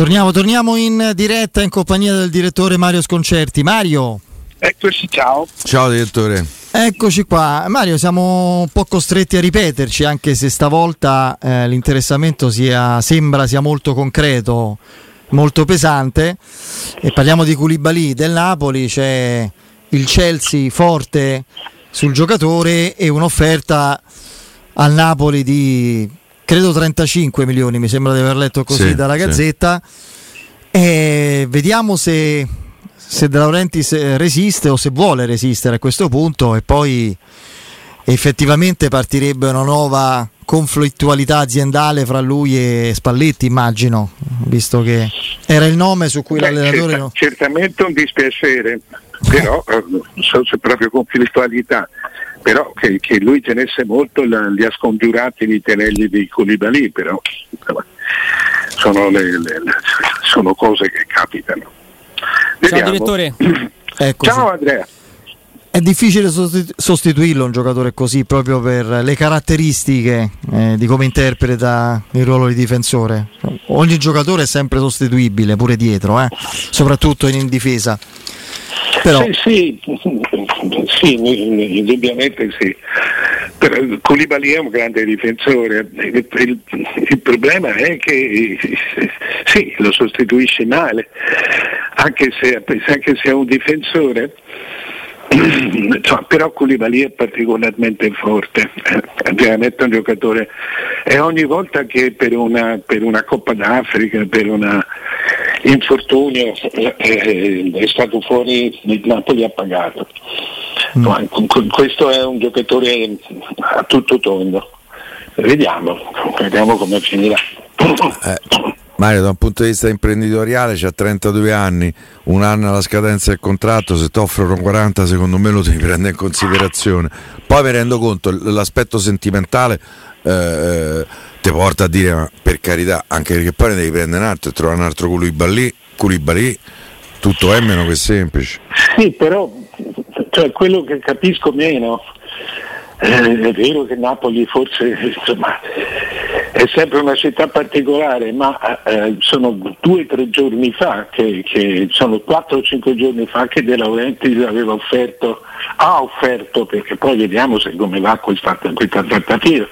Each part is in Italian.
Torniamo, torniamo in diretta in compagnia del direttore Mario Sconcerti. Mario. Eccoci, ciao. Ciao direttore. Eccoci qua. Mario, siamo un po' costretti a ripeterci, anche se stavolta eh, l'interessamento sia, sembra sia molto concreto, molto pesante. E parliamo di Koulibaly del Napoli, c'è il Chelsea forte sul giocatore e un'offerta al Napoli di credo 35 milioni, mi sembra di aver letto così Sì, dalla sì. Gazzetta. E vediamo se, se De Laurentiis resiste o se vuole resistere a questo punto e poi effettivamente partirebbe una nuova conflittualità aziendale fra lui e Spalletti, immagino, visto che era il nome su cui Beh, l'allenatore... certa- no- certamente un dispiacere, però eh, non so se proprio conflittualità, però che, che lui tenesse molto la- li ha scongiurati di tenergli di Koulibaly, però sono, le- le- le- sono cose che capitano. Ciao Vediamo. direttore. Eccoci. Ciao Andrea. È difficile sostitu- sostituirlo un giocatore così proprio per le caratteristiche eh, di come interpreta il ruolo di difensore. Ogni giocatore è sempre sostituibile, pure dietro, eh, soprattutto in, in difesa. Però Sì, sì, sì, indubbiamente sì. Però Koulibaly è un grande difensore. Il, il- problema è che sì, lo sostituisce male, anche se, anche se è un difensore. Insomma, però Koulibaly è particolarmente forte, è veramente un giocatore e ogni volta che per una, per una Coppa d'Africa, per un infortunio eh, è stato fuori il Napoli ha pagato. Con- questo è un giocatore a tutto tondo. Vediamo, vediamo come finirà. Eh, Mario, da un punto di vista imprenditoriale, c'ha 32 anni, un anno alla scadenza del contratto, se ti offrono 40 secondo me lo devi prendere in considerazione. Poi mi rendo conto, l'aspetto sentimentale eh, eh, ti porta a dire, ma per carità, anche perché poi ne devi prendere un altro e trovare un altro Koulibaly, Koulibaly, tutto è meno che semplice. Sì, però cioè, quello che capisco meno eh, è vero che Napoli forse insomma, è sempre una città particolare, ma eh, sono due o tre giorni fa, che, che sono quattro o cinque giorni fa che De Laurentiis aveva offerto, ha offerto, perché poi vediamo se come va questa, questa trattativa,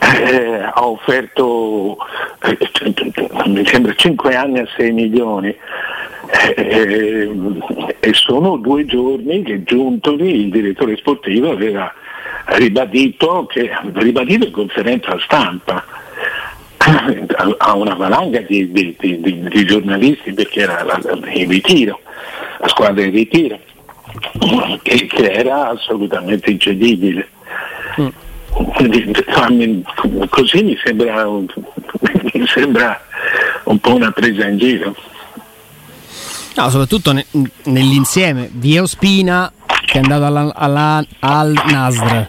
eh, ha offerto eh, mi sembra 5 anni a 6 milioni. Eh, e sono due giorni che Giuntoli, il direttore sportivo, aveva ribadito, che, ribadito in conferenza stampa a una valanga di, di- di- di- di giornalisti perché era la, in ritiro, la squadra in ritiro, che, che era assolutamente incedibile. Me- così mi sembra, mi sembra un po' una presa in giro. No, soprattutto ne- nell'insieme. Via Ospina che è andato alla- alla- al Nasr,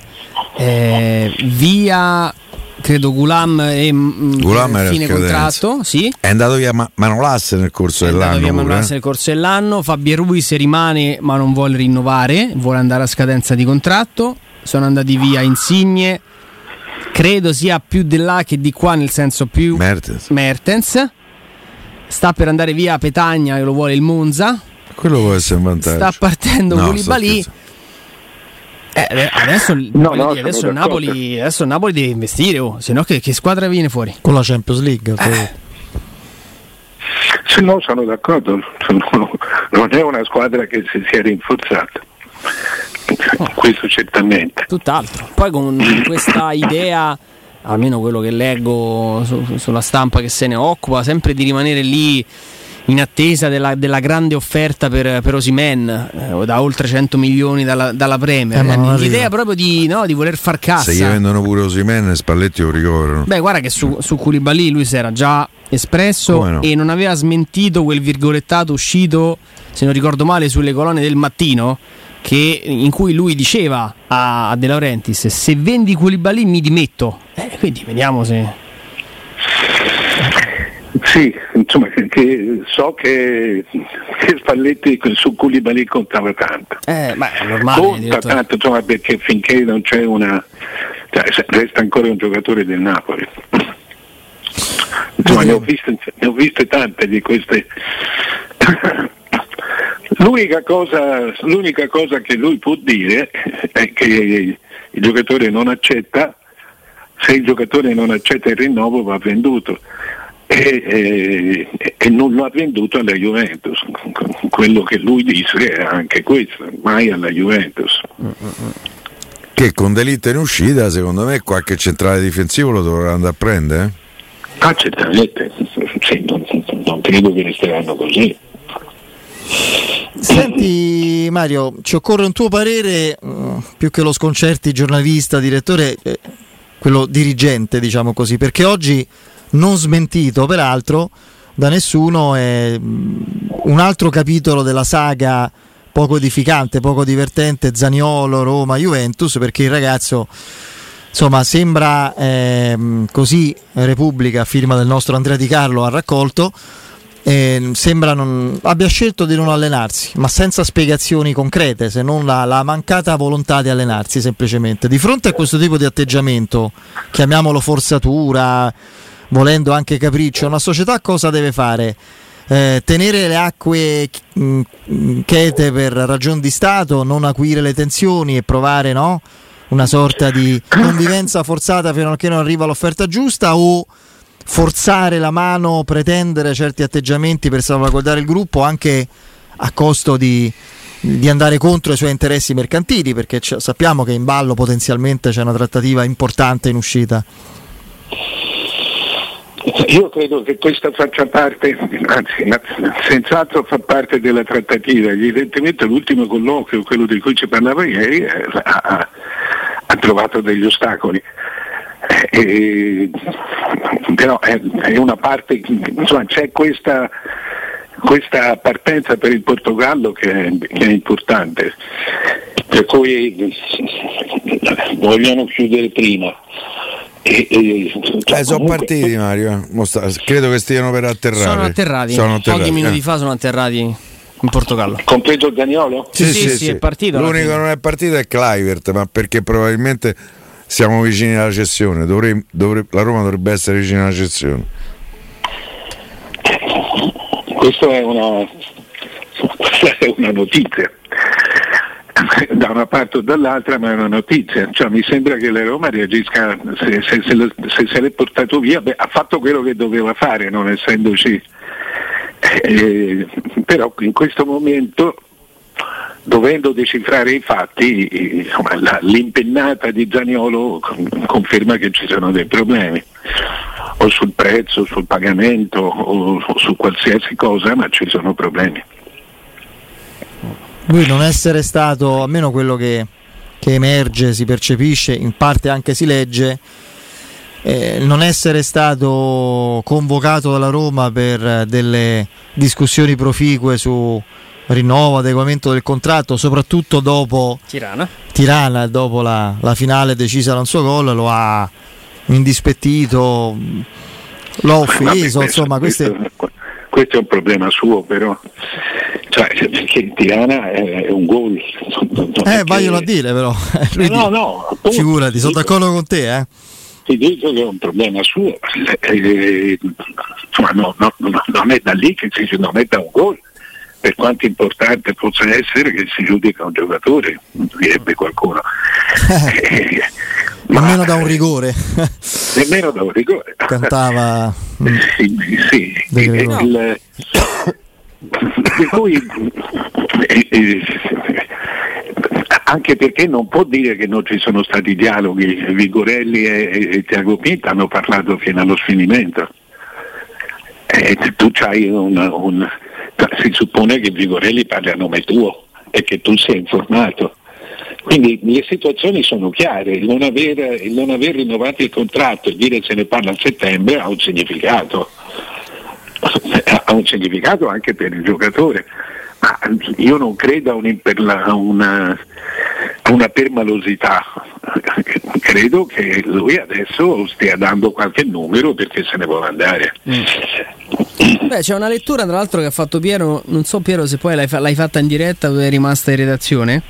eh, via credo Gulam e mm, Gulam era fine contratto, sì. È andato via Ma- Manolas nel corso È dell'anno. via Manolas eh. nel corso dell'anno. Fabio Ruiz rimane ma non vuole rinnovare, vuole andare a scadenza di contratto. Sono andati via Insigne, credo sia più di là che di qua, nel senso più Mertens. Mertens. Sta per andare via Petagna che lo vuole il Monza. Quello può essere un vantaggio. Sta partendo No, Koulibaly. Eh, eh, adesso, No, no, dire, adesso, Napoli, adesso Napoli deve investire, oh, se no che, che squadra viene fuori? con la Champions League. poi. Se no sono d'accordo, non è una squadra che si sia rinforzata. Questo certamente. Tutt'altro. Poi con questa idea, almeno quello che leggo su- sulla stampa che se ne occupa, sempre di rimanere lì in attesa della, della grande offerta per, per Osimen eh, da oltre 100 milioni dalla, dalla Premier. Eh, L'idea arriva. proprio di, no, di voler far cassa. Se gli vendono pure Osimen, Spalletti lo ricoverano. Beh, guarda che su, su Koulibaly lui si era già espresso no? e non aveva smentito quel virgolettato uscito, se non ricordo male, sulle colonne del mattino, che- in cui lui diceva a, a De Laurentiis: Se vendi Koulibaly mi dimetto. Eh, quindi vediamo se. Sì, insomma, che- so che, che Spalletti su Koulibaly contava tanto. Eh, ma è normale. Conta tanto, insomma, perché finché non c'è una... cioè, resta ancora un giocatore del Napoli. Insomma, ne ho, viste, ne ho viste tante di queste. L'unica cosa, l'unica cosa, che lui può dire è che il giocatore non accetta, se il giocatore non accetta il rinnovo va venduto e, e, e non lo ha venduto alla Juventus. Quello che lui disse è anche questo, mai alla Juventus. Che con delitto in uscita, secondo me, qualche centrale difensivo lo dovrà andare a prendere. Eh? Ah, certamente, sì, non, non credo che resteranno così. Senti Mario, ci occorre un tuo parere, uh, più che lo sconcerti giornalista, direttore, eh, quello dirigente, diciamo così, perché oggi non smentito peraltro da nessuno è mm, un altro capitolo della saga poco edificante, poco divertente Zaniolo, Roma, Juventus, perché il ragazzo insomma sembra eh, così Repubblica, firma del nostro Andrea Di Carlo, ha raccolto eh, sembra non, abbia scelto di non allenarsi, ma senza spiegazioni concrete, se non la, la, mancata volontà di allenarsi semplicemente. Di fronte a questo tipo di atteggiamento, chiamiamolo forzatura, volendo anche capriccio, una società cosa deve fare? Eh, tenere le acque mm, chete per ragioni di Stato, non acuire le tensioni e provare no? una sorta di convivenza forzata fino a che non arriva l'offerta giusta o forzare la mano, pretendere certi atteggiamenti per salvaguardare il gruppo anche a costo di, di andare contro i suoi interessi mercantili, perché sappiamo che in ballo potenzialmente c'è una trattativa importante in uscita. Io credo che questa faccia parte, anzi senz'altro fa parte della trattativa, evidentemente l'ultimo colloquio, quello di cui ci parlava ieri, eh, ha, ha trovato degli ostacoli. Eh, però è, è, una parte, insomma c'è questa, questa partenza per il Portogallo che è, che è importante, per cui vogliono chiudere prima. E, e, cioè, eh, sono comunque... partiti Mario, Mostra, credo che stiano per atterrare. Sono atterrati, sono atterrati. pochi minuti eh. fa sono atterrati in Portogallo. Compreso il Daniolo? Sì, sì, sì, sì, sì. è partito. L'unico che non è partito è Clivert, ma perché probabilmente siamo vicini alla cessione, dovrei, dovrei, la Roma dovrebbe essere vicina alla cessione. Questa è una, questa è una notizia da una parte o dall'altra, ma è una notizia. Cioè, mi sembra che la Roma reagisca, se, se, se, se se l'è portato via, beh, ha fatto quello che doveva fare, non essendoci. Eh, però in questo momento dovendo decifrare i fatti, l'impennata di Zaniolo conferma che ci sono dei problemi, o sul prezzo, sul pagamento, o su qualsiasi cosa, ma ci sono problemi. Lui non essere stato, almeno quello che, che emerge, si percepisce, in parte anche si legge, eh, non essere stato convocato dalla Roma per delle discussioni proficue su rinnovo, adeguamento del contratto, soprattutto dopo Tirana, Tirana dopo la, la finale decisa da un suo gol, lo ha indispettito, l'ha offeso, insomma questo, queste... questo è un problema suo però, cioè, perché Tirana è un gol. Eh, vaglielo a dire però. Lui no, no, appunto, figurati, sono d'accordo con te, eh ti dico che è un problema suo, eh, insomma, no, no, no, non è da lì che si non è da un gol, per quanto importante possa essere che si giudica un giocatore, direbbe qualcuno. eh, nemmeno da un rigore. nemmeno da un rigore. Cantava. sì, sì. Il, per cui eh, eh, anche perché non può dire che non ci sono stati dialoghi, Vigorelli e, e Tiago Pinta hanno parlato fino allo sfinimento. E tu hai un, un, si suppone che Vigorelli parli a nome tuo e che tu sia informato. Quindi le situazioni sono chiare, il non, aver, il non aver rinnovato il contratto e dire se ne parla a settembre ha un significato, ha un significato anche per il giocatore, ma io non credo a, a una, a una permalosità, credo che lui adesso stia dando qualche numero perché se ne vuole andare. Mm. Beh, c'è una lettura tra l'altro che ha fatto Piero, non so Piero se poi l'hai, l'hai fatta in diretta o è rimasta in redazione,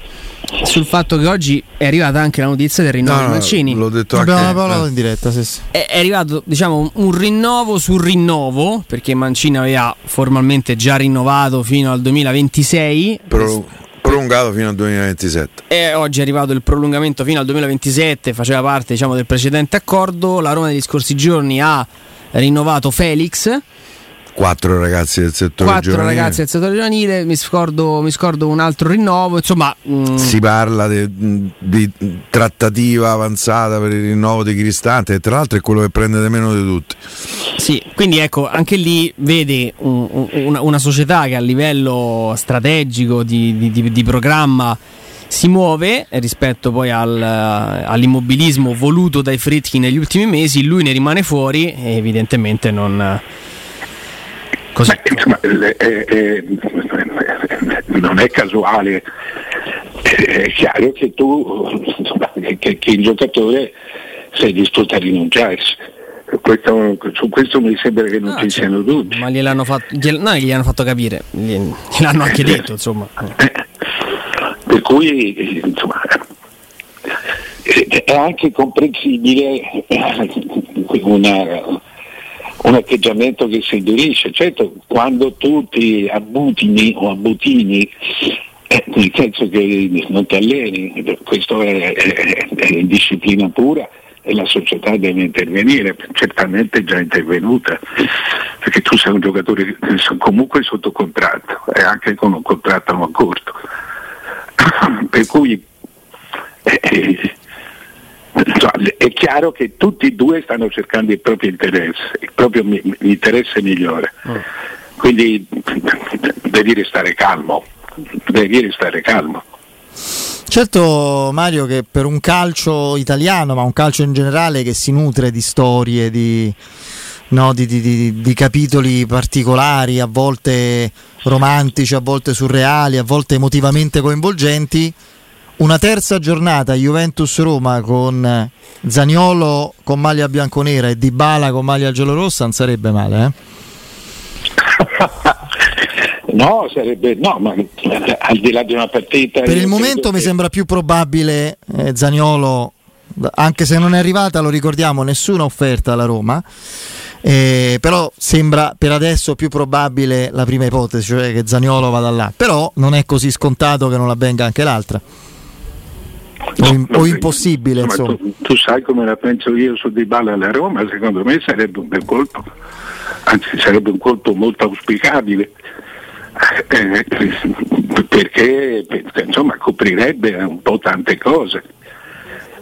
sul fatto che oggi è arrivata anche la notizia del rinnovo No, di no, Mancini. l'ho detto Abbiamo anche parlato eh. in diretta, sì, sì. È, è arrivato diciamo un rinnovo sul rinnovo, perché Mancini aveva formalmente già rinnovato fino al 2026. Pro- prolungato fino al 2027. E oggi è arrivato il prolungamento fino al 2027, faceva parte diciamo, del precedente accordo. La Roma negli scorsi giorni ha rinnovato Felix, Quattro ragazzi del settore quattro giovanile. ragazzi del settore giovanile, mi scordo, mi scordo un altro rinnovo, insomma... mm, Si parla de- di trattativa avanzata per il rinnovo di Cristante, e tra l'altro è quello che prende di meno di tutti. Sì, quindi ecco, anche lì vede un- un- una, una società che a livello strategico di, di- di- di programma si muove rispetto poi al, all'immobilismo voluto dai Fritkin negli ultimi mesi, lui ne rimane fuori e evidentemente non... Così. Beh, insomma, eh, eh, non è casuale, è chiaro che tu, insomma, che, che il giocatore sei disposto a rinunciare. Questo- su questo mi sembra che non Ah, ci certo. siano dubbi. Ma gliel'hanno fatto, gliel- no, gliel'hanno fatto capire, gli- gliel'hanno anche detto, insomma. Eh, Per cui eh, insomma, eh, è anche comprensibile eh, una- un atteggiamento che si indurisce. Certo, quando tu ti abbutini o abbutini, eh, nel senso che non ti alleni, questo è, è- è disciplina pura e la società deve intervenire, certamente è già intervenuta, perché tu sei un giocatore comunque sotto contratto e anche con un contratto non corto. per cui eh, eh, insomma, è chiaro che tutti e due stanno cercando il proprio interesse, il proprio mi- interesse migliore. Quindi devi restare calmo, devi restare calmo. Certo Mario che per un calcio italiano, ma un calcio in generale che si nutre di storie, di, no, di- di- di capitoli particolari, a volte romantici, a volte surreali, a volte emotivamente coinvolgenti, una terza giornata Juventus-Roma con Zaniolo con maglia bianconera e Dybala con maglia giallorossa non sarebbe male, eh? No, sarebbe no, ma eh, al di là di una partita. Per il momento mi che- sembra più probabile eh, Zaniolo, anche se non è arrivata, lo ricordiamo, nessuna offerta alla Roma. eh, però sembra per adesso più probabile la prima ipotesi, cioè che Zaniolo vada là. Però non è così scontato che non la venga anche l'altra. O, No, o no, impossibile, insomma, insomma. Tu, tu sai come la penso io su Dybala alla Roma, secondo me sarebbe un bel colpo, anzi sarebbe un colpo molto auspicabile. Eh, perché, perché, insomma coprirebbe un po' tante cose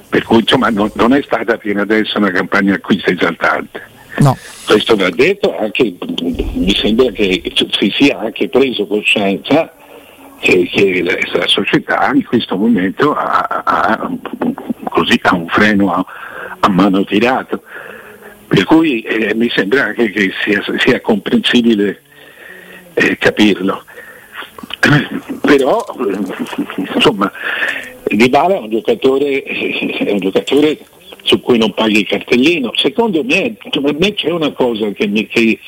per cui insomma non, non è stata fino adesso una campagna acquisto esaltante No. questo va detto anche mi sembra che si sia anche preso coscienza che, che la, la società in questo momento ha, ha- così, ha un freno a, a mano tirato per cui eh, mi sembra anche che sia, sia comprensibile eh, capirlo. Però eh, insomma Dybala è un giocatore è un giocatore su cui non paghi il cartellino. Secondo me, me c'è una cosa che mi che,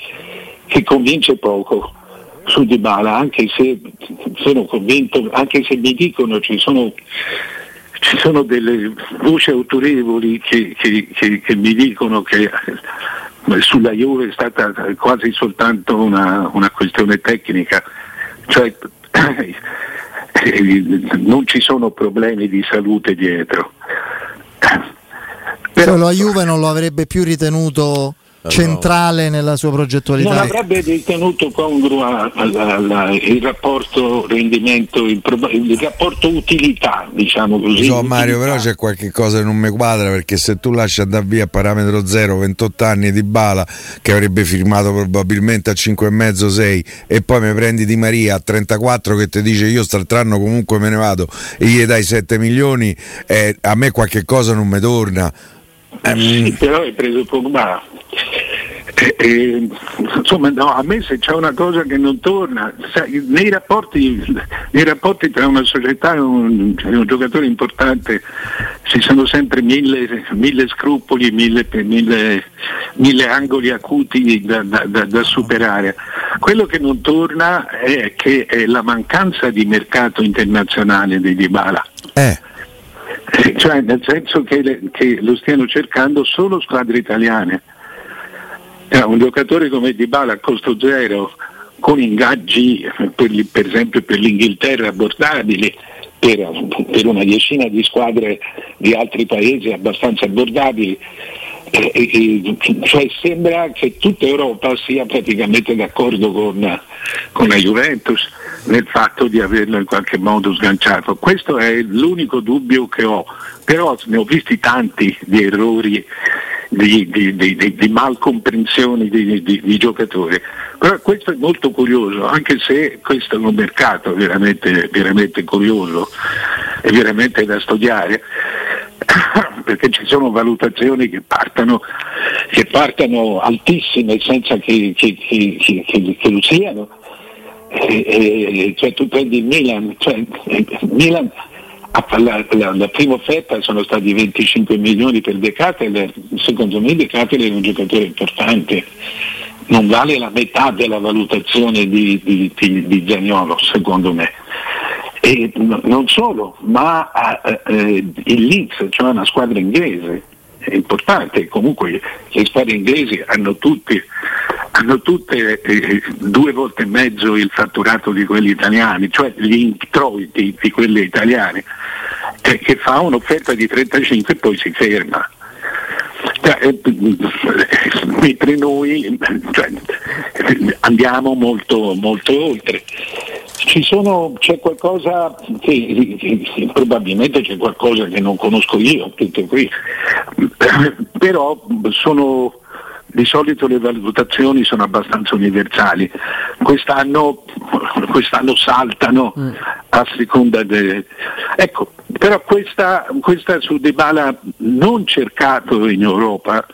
che convince poco su Dybala anche se sono convinto anche se mi dicono ci sono ci sono delle voci autorevoli che, che- che- che mi dicono che sulla Juve è stata quasi soltanto una, una questione tecnica, cioè non ci sono problemi di salute dietro. Però la Juve non lo avrebbe più ritenuto centrale nella sua Non progettualità. avrebbe ritenuto alla- il rapporto rendimento, il, rapporto utilità, diciamo così. So Mario, però c'è qualche cosa che non mi quadra perché se tu lasci andare via a parametro zero 28 anni di Bala che avrebbe firmato probabilmente a 5,5-6 e poi mi prendi Di Maria a 34 che ti dice io st'altro anno comunque me ne vado e gli dai 7 milioni eh, a me qualche cosa non mi torna. Sì, però hai preso Pogba. Eh, eh, insomma, no, a me se c'è una cosa che non torna, sai, nei, rapporti, nei rapporti tra una società e un, e un giocatore importante ci sono sempre mille, mille scrupoli, mille, mille- mille angoli acuti da, da- da- da superare. Quello che non torna è che è la mancanza di mercato internazionale di Dybala. Eh. Cioè nel senso che, le, che lo stiano cercando solo squadre italiane. Eh, un giocatore come Dybala a costo zero, con ingaggi per, per esempio per l'Inghilterra abbordabili, per, per, una decina di squadre di altri paesi abbastanza abbordabili, eh, eh, cioè sembra che tutta Europa sia praticamente d'accordo con, con, la Juventus nel fatto di averlo in qualche modo sganciato. Questo è l'unico dubbio che ho, però ne ho visti tanti di errori, di, di, di, di malcomprensioni di, giocatori. Però questo è molto curioso, anche se questo è un mercato veramente, veramente curioso e veramente da studiare perché ci sono valutazioni che partano, che partano altissime senza che, che, che, che lo siano. E, cioè tu prendi il Milan, cioè, Milan la, la, la, prima offerta sono stati 25 milioni per De secondo me De è un giocatore importante, non vale la metà della valutazione di, di, di, di Zagnolo secondo me. E non solo, ma eh, eh, il Leeds, cioè una squadra inglese, è importante, comunque le squadre inglesi hanno, tutti, hanno tutte eh, due volte e mezzo il fatturato di quelli italiani, cioè gli introiti di quelli italiani, eh, che fa un'offerta di 35 e poi si ferma. Cioè, eh, mentre noi cioè, andiamo molto, molto oltre sono, c'è qualcosa che, che, probabilmente c'è qualcosa che non conosco io, tutto qui, però sono, di solito le valutazioni sono abbastanza universali, quest'anno, quest'anno saltano mm. a seconda de... Ecco, però questa, questa su Dybala non cercato in Europa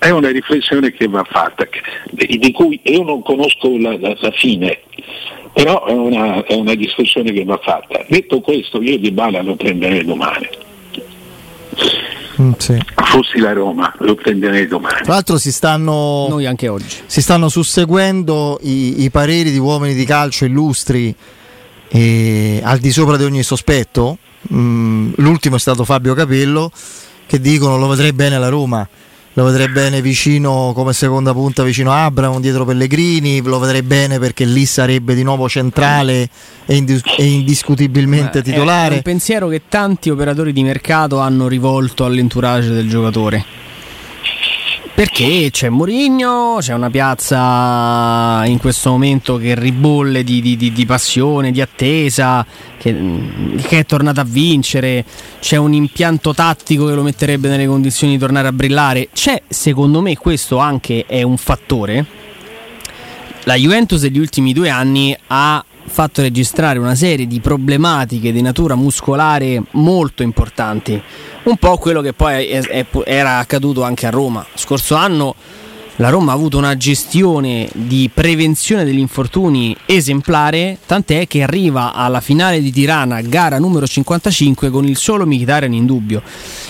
è una riflessione che va fatta, di cui io non conosco la, la, la fine, però è una, è una, discussione che va fatta. Detto questo, io di Bala lo prenderei domani. Mm, sì. Fossi la Roma, lo prenderei domani. Tra l'altro si stanno, Noi anche oggi. Si stanno susseguendo i, i pareri di uomini di calcio illustri e al di sopra di ogni sospetto. Mm, l'ultimo è stato Fabio Capello che dicono lo vedrei bene la Roma lo vedrei bene vicino come seconda punta vicino a Abramo dietro Pellegrini. Lo vedrei bene perché lì sarebbe di nuovo centrale e, indis- e indiscutibilmente titolare è un pensiero che tanti operatori di mercato hanno rivolto all'entourage del giocatore perché c'è Mourinho, c'è una piazza in questo momento che ribolle di, di, di, di passione, di attesa, che, che, è tornata a vincere, c'è un impianto tattico che lo metterebbe nelle condizioni di tornare a brillare. C'è, secondo me, questo anche è un fattore. La Juventus degli ultimi due anni ha fatto registrare una serie di problematiche di natura muscolare molto importanti un po' quello che poi è, è, era accaduto anche a Roma. Scorso anno la Roma ha avuto una gestione di prevenzione degli infortuni esemplare, tant'è che arriva alla finale di Tirana, gara numero 55, con il solo Mkhitaryan in dubbio.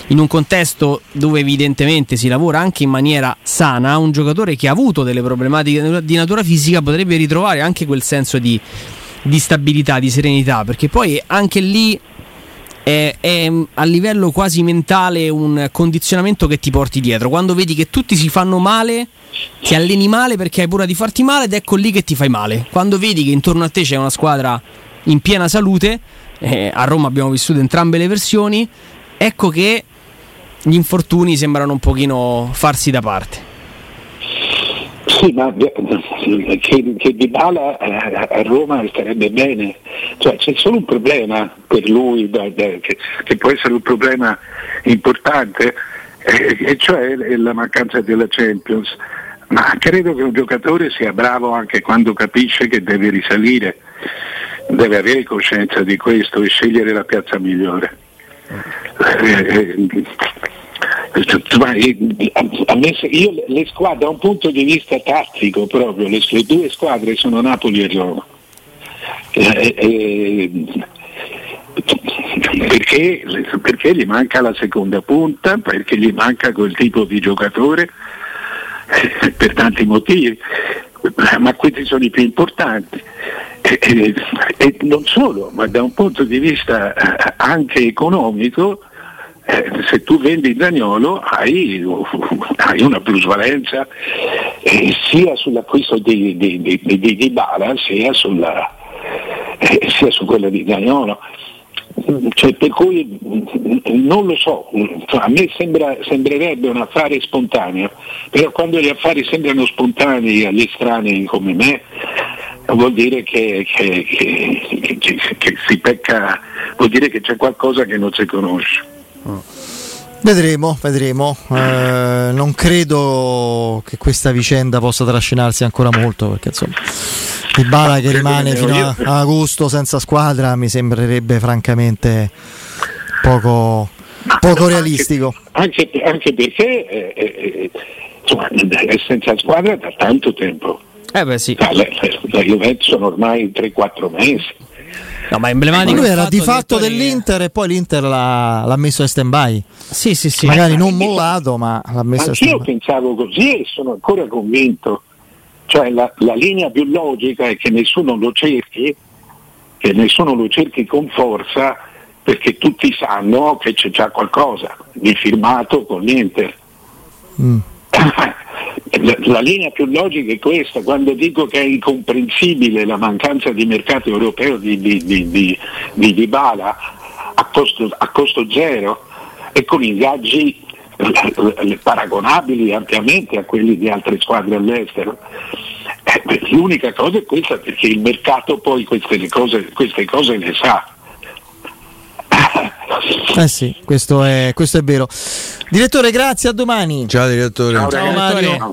In un contesto dove evidentemente si lavora anche in maniera sana, un giocatore che ha avuto delle problematiche di natura fisica potrebbe ritrovare anche quel senso di, di stabilità, di serenità, perché poi anche lì è, è, a livello quasi mentale un condizionamento che ti porti dietro. Quando vedi che tutti si fanno male, ti alleni male perché hai paura di farti male ed ecco lì che ti fai male. Quando vedi che intorno a te c'è una squadra in piena salute, eh, a Roma abbiamo vissuto entrambe le versioni, ecco che gli infortuni sembrano un pochino farsi da parte. Sì, ma che, che Di Bala a Roma starebbe bene. Cioè, c'è solo un problema per lui, che, può essere un problema importante, eh, e cioè la mancanza della Champions. Ma credo che un giocatore sia bravo anche quando capisce che deve risalire, deve avere coscienza di questo e scegliere la piazza migliore. Eh, eh, io le squadre da un punto di vista tattico proprio, le, le due squadre sono Napoli e Roma. Eh, eh, perché, perché, gli manca la seconda punta, perché gli manca quel tipo di giocatore, eh, per tanti motivi. ma questi sono i più importanti. E, non solo, ma da un punto di vista eh, anche economico, eh, se tu vendi Zagnolo hai, hai una plusvalenza eh, sia sull'acquisto di, di, di, di, di Bala sia, sulla, eh, sia su quella di Zagnolo. Cioè, per cui non lo so, a me sembra, sembrerebbe un affare spontaneo, però quando gli affari sembrano spontanei agli estranei come me, vuol dire che, che, che, che, si pecca, vuol dire che c'è qualcosa che non si conosce. Vedremo, vedremo. Eh, non credo che questa vicenda possa trascinarsi ancora molto perché insomma Di Bala che rimane fino a, a agosto senza squadra mi sembrerebbe francamente poco, poco realistico. Anche, anche, anche perché eh, eh, insomma, è senza squadra da tanto tempo. Eh beh sì. La, la, la Juventus sono ormai 3-4 mesi. No, ma emblematico. Lui era di fatto dell'Inter e poi l'Inter l'ha, l'ha messo a stand by. Sì, sì, sì. Magari non mollato, ma l'ha messo Anch'io a stand by. pensavo così e sono ancora convinto. Cioè la, la linea più logica è che nessuno lo cerchi, che nessuno lo cerchi con forza, perché tutti sanno che c'è già qualcosa di firmato con l'Inter. Mm. La, linea più logica è questa, quando dico che è incomprensibile la mancanza di mercato europeo di, di, di, di, di Dybala a costo, a costo zero e con ingaggi paragonabili ampiamente a quelli di altre squadre all'estero. Eh, l'unica cosa è questa perché il mercato poi queste cose, queste cose le sa. Eh sì, questo è, questo è vero. Direttore, grazie, a domani. Ciao direttore. Ciao, Ciao. Mario.